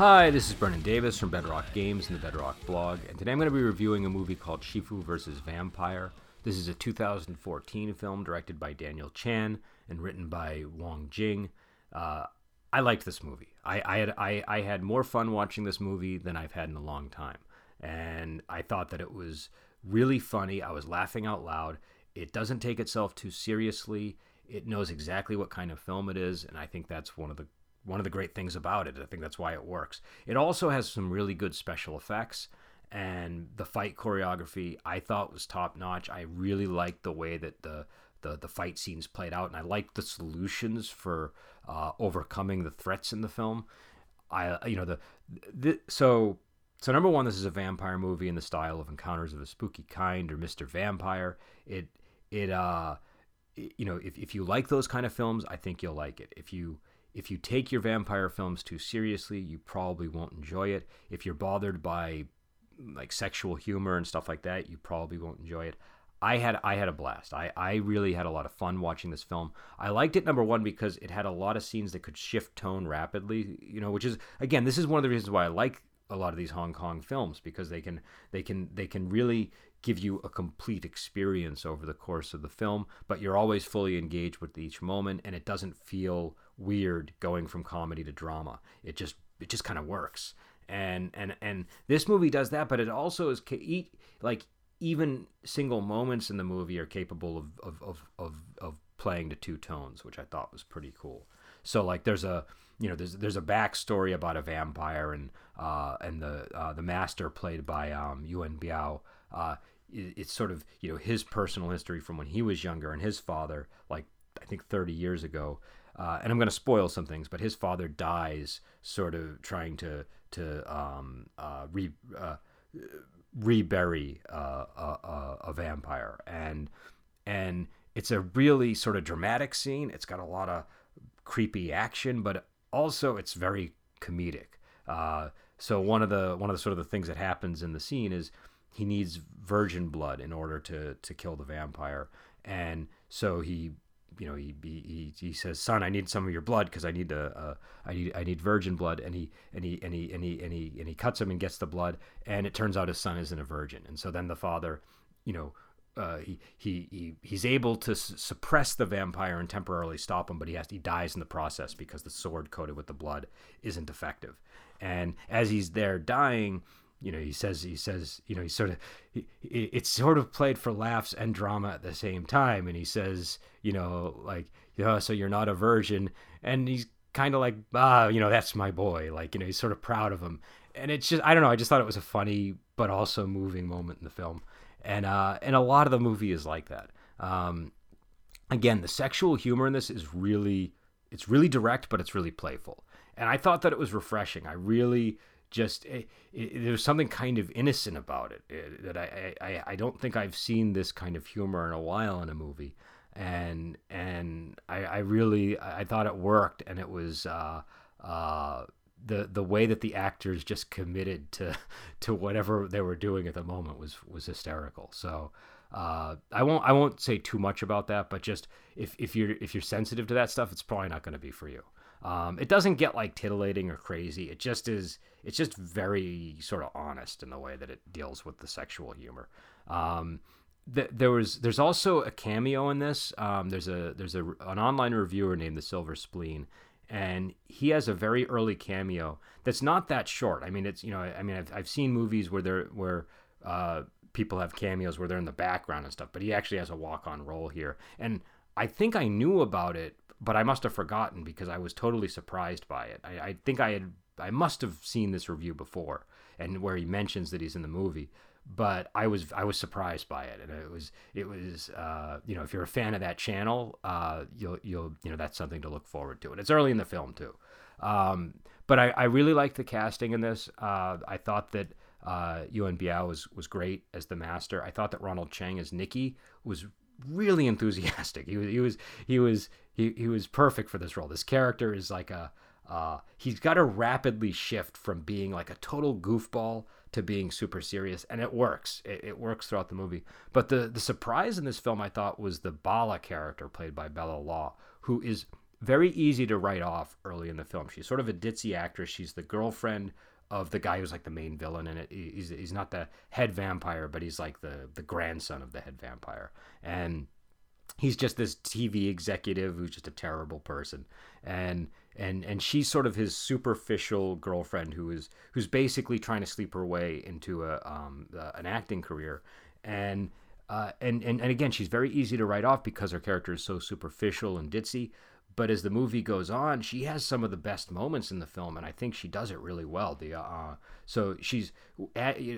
Hi, this is Brennan Davis from Bedrock Games and the Bedrock blog, and today I'm going to be reviewing a movie called Shifu vs. Vampire. This is a 2014 film directed by Daniel Chan and written by Wong Jing. Uh, I liked this movie. I, I had I, I had more fun watching this movie than I've had in a long time, and I thought that it was really funny. I was laughing out loud. It doesn't take itself too seriously. It knows exactly what kind of film it is, and I think that's one of the one of the great things about it. I think that's why it works. It also has some really good special effects and the fight choreography I thought was top notch. I really liked the way that the the, the fight scenes played out, and I liked the solutions for uh, overcoming the threats in the film. I you know the, the so so number one, this is a vampire movie in the style of Encounters of a Spooky Kind or Mr. Vampire. It it uh you know if, if you like those kind of films, I think you'll like it. If you if you take your vampire films too seriously, you probably won't enjoy it. If you're bothered by like sexual humor and stuff like that, you probably won't enjoy it. I had I had a blast. I, I really had a lot of fun watching this film. I liked it number one because it had a lot of scenes that could shift tone rapidly. You know, which is again, this is one of the reasons why I like a lot of these Hong Kong films because they can they can they can really give you a complete experience over the course of the film, but you're always fully engaged with each moment, and it doesn't feel weird going from comedy to drama. It just it just kind of works. And and and this movie does that, but it also is like even single moments in the movie are capable of of of of, of playing to two tones, which I thought was pretty cool. So like there's a you know there's there's a backstory about a vampire and uh, and the uh, the master played by um, Yuen Biao. Uh, it's sort of you know his personal history from when he was younger and his father like I think 30 years ago uh, and I'm going to spoil some things, but his father dies sort of trying to to um, uh, re uh, rebury uh, a, a, vampire, and and it's a really sort of dramatic scene. It's got a lot of creepy action, but also it's very comedic. Uh, so one of the one of the sort of the things that happens in the scene is he needs virgin blood in order to to kill the vampire, and so he you know, he, he, he says, "Son, I need some of your blood because I need a, uh, I need I need virgin blood." And he and he and he and he and he and he cuts him and gets the blood, and it turns out his son isn't a virgin. And so then the father, you know, uh, he, he he he's able to s- suppress the vampire and temporarily stop him, but he has he dies in the process because the sword coated with the blood isn't effective. And as he's there dying, you know, he says he says you know he sort of he, it's sort of played for laughs and drama at the same time, and he says you know like yeah, so you're not a virgin, and he's kind of like ah you know that's my boy, like you know he's sort of proud of him, and it's just I don't know I just thought it was a funny but also moving moment in the film, and uh and a lot of the movie is like that. Um, again, the sexual humor in this is really it's really direct, but it's really playful, and I thought that it was refreshing. I really just it, it, there's something kind of innocent about it, it eh, that I, I I don't think I've seen this kind of humor in a while in a movie, and and I, I really I thought it worked, and it was uh, uh, the the way that the actors just committed to to whatever they were doing at the moment was was hysterical. So. Uh, I won't. I won't say too much about that, but just if, if you're if you're sensitive to that stuff, it's probably not going to be for you. Um, it doesn't get like titillating or crazy. It just is. It's just very sort of honest in the way that it deals with the sexual humor. Um, th- there was there's also a cameo in this. Um, there's a there's a an online reviewer named the Silver Spleen, and he has a very early cameo that's not that short. I mean, it's you know, I mean, I've, I've seen movies where they're where uh, people have cameos where they're in the background and stuff, but he actually has a walk on role here, and I think I knew about it but I must have forgotten because I was totally surprised by it. I, I, think I had I must have seen this review before and where he mentions that he's in the movie, but I was I was surprised by it, and it was it was uh, you know if you're a fan of that channel, uh, you'll you'll you know that's something to look forward to, and it's early in the film too. Um, but I, I really liked the casting in this. Uh, I thought that uh, Yuen Biao was was great as the master. I thought that Ronald Cheng as Nicky was really enthusiastic. He was he was he was he, he was perfect for this role. This character is like a uh, he's got to rapidly shift from being like a total goofball to being super serious, and it works. It, it, works throughout the movie. But the the surprise in this film, I thought, was the Bala character played by Bella Law, who is very easy to write off early in the film. She's sort of a ditzy actress. She's the girlfriend of the guy who's like the main villain in it. He's, he's not the head vampire, but he's like the the grandson of the head vampire, and he's just this TV executive who's just a terrible person, and and and she's sort of his superficial girlfriend who is who's basically trying to sleep her way into a um, uh, an acting career, and. Uh, and, and and again, she's very easy to write off because her character is so superficial and ditzy but as the movie goes on, she has some of the best moments in the film, and I think she does it really well. The uh, so she's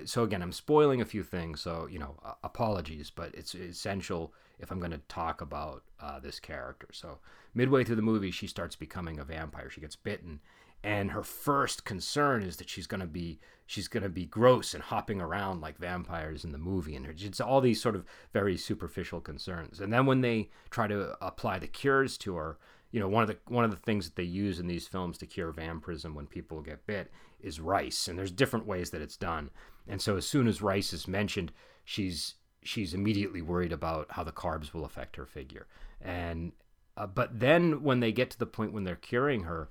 so again, I'm spoiling a few things, so you know, uh, apologies, but it's essential if I'm going to talk about uh, this character. So midway through the movie, she starts becoming a vampire. She gets bitten, and her first concern is that she's going to be she's going to be gross and hopping around like vampires in the movie and it's all these sort of very superficial concerns and then when they try to apply the cures to her you know one of the one of the things that they use in these films to cure vampirism when people get bit is rice and there's different ways that it's done. And so as soon as rice is mentioned she's she's immediately worried about how the carbs will affect her figure. And uh, but then when they get to the point when they're curing her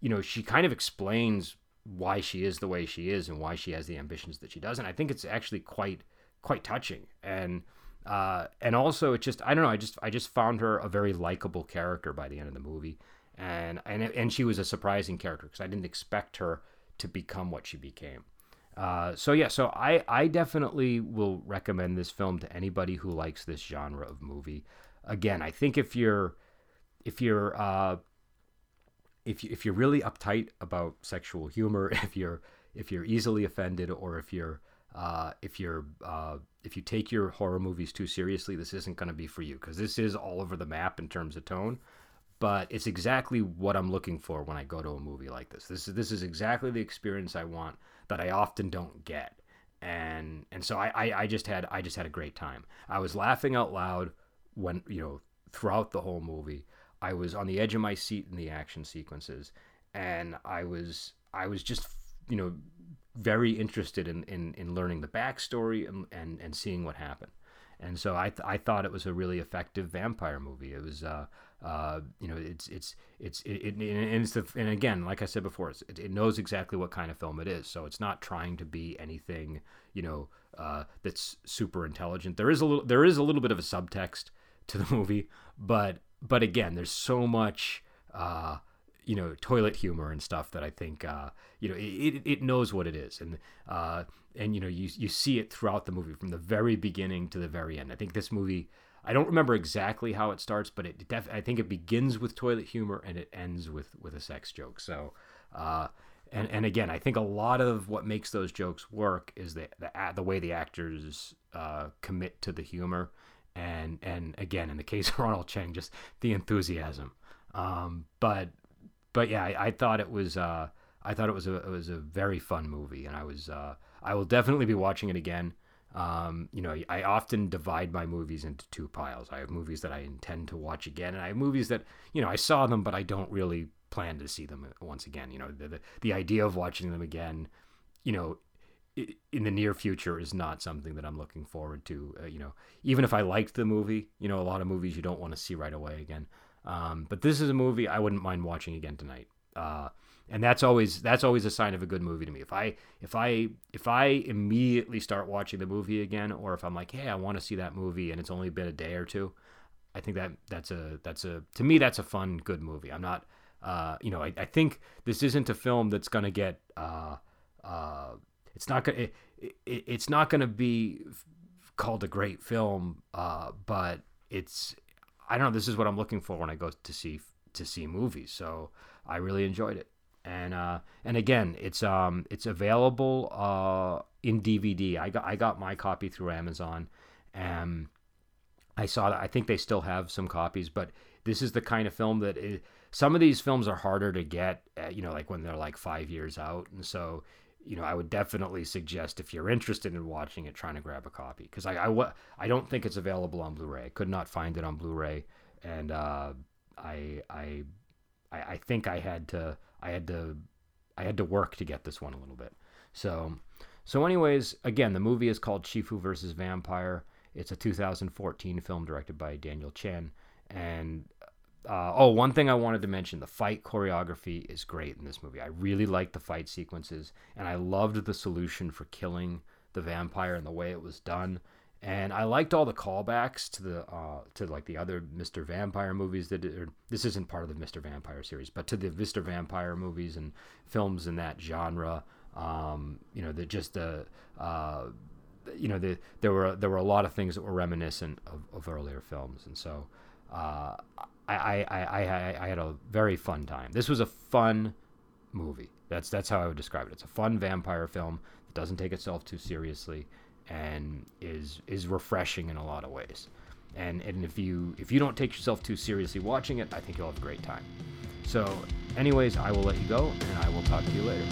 you know she kind of explains why she is the way she is and why she has the ambitions that she does. And i think it's actually quite quite touching. And uh, and also, it just I don't know. I just I just found her a very likable character by the end of the movie, and and and she was a surprising character because I didn't expect her to become what she became. Uh, so yeah, so I I definitely will recommend this film to anybody who likes this genre of movie. Again, I think if you're if you're uh, if you, if you're really uptight about sexual humor, if you're if you're easily offended, or if you're uh, if you're uh, if you take your horror movies too seriously, this isn't going to be for you because this is all over the map in terms of tone. But it's exactly what I'm looking for when I go to a movie like this. This is this is exactly the experience I want that I often don't get, and and so I, I, I just had I just had a great time. I was laughing out loud when you know throughout the whole movie. I was on the edge of my seat in the action sequences, and I was I was just you know very interested in, in, in learning the backstory and, and, and seeing what happened. And so I, th- I thought it was a really effective vampire movie. It was, uh, uh, you know, it's it's it's it, it, and it's the, and again, like I said before, it, it knows exactly what kind of film it is. So it's not trying to be anything, you know, uh, that's super intelligent. There is a little there is a little bit of a subtext to the movie, but but again, there's so much. Uh, you know toilet humor and stuff that I think uh, you know it, it knows what it is and uh, and you know you you see it throughout the movie from the very beginning to the very end. I think this movie I don't remember exactly how it starts, but it def- I think it begins with toilet humor and it ends with with a sex joke. So. Uh, and, and again, I think a lot of what makes those jokes work is the the, the way the actors uh, commit to the humor, and and again, in the case of Ronald Cheng, just the enthusiasm. Um, but but yeah, I, I, thought it was uh, I thought it was a it was a very fun movie, and I was uh, I will definitely be watching it again. Um, you know, I often divide my movies into two piles. I have movies that I intend to watch again, and I have movies that you know I saw them, but I don't really plan to see them once again. You know, the the, the idea of watching them again, you know, in the near future is not something that I'm looking forward to. Uh, you know, even if I liked the movie, you know, a lot of movies you don't want to see right away again. Um, but this is a movie I wouldn't mind watching again tonight. Uh, and that's always that's always a sign of a good movie to me. If I if I if I immediately start watching the movie again, or if I'm like, hey, I want to see that movie, and it's only been a day or two, I think that that's a that's a to me that's a fun good movie. I'm not, uh, you know, I, I think this isn't a film that's gonna get, uh, uh, it's not gonna it, it, it's not gonna be called a great film, uh, but it's I don't know. This is what I'm looking for when I go to see to see movies. So I really enjoyed it. And uh, and again, it's um it's available uh in DVD. I got I got my copy through Amazon, and I saw that. I think they still have some copies, but this is the kind of film that it, some of these films are harder to get. Uh, you know, like when they're like five years out, and so you know, I would definitely suggest if you're interested in watching it, trying to grab a copy because I, I, I don't think it's available on Blu-ray. I could not find it on Blu-ray, and uh, I, I, I think I had to, I had to, I had to work to get this one a little bit. So, so anyways, again, the movie is called Shifu versus Vampire. It's a 2014 film directed by Daniel Chan, and uh, oh, one thing I wanted to mention: the fight choreography is great in this movie. I really liked the fight sequences, and I loved the solution for killing the vampire and the way it was done. And I liked all the callbacks to the uh, to like the other Mr. Vampire movies that or this isn't part of the Mr. Vampire series, but to the Mr. Vampire movies and films in that genre. Um, you know, that just the uh, you know the, there were there were a lot of things that were reminiscent of, of earlier films, and so uh, I, I, I, I had a very fun time. This was a fun movie. That's that's how I would describe it. It's a fun vampire film that doesn't take itself too seriously and is is refreshing in a lot of ways. And and if you if you don't take yourself too seriously watching it, I think you'll have a great time. So, anyways, I will let you go and I will talk to you later.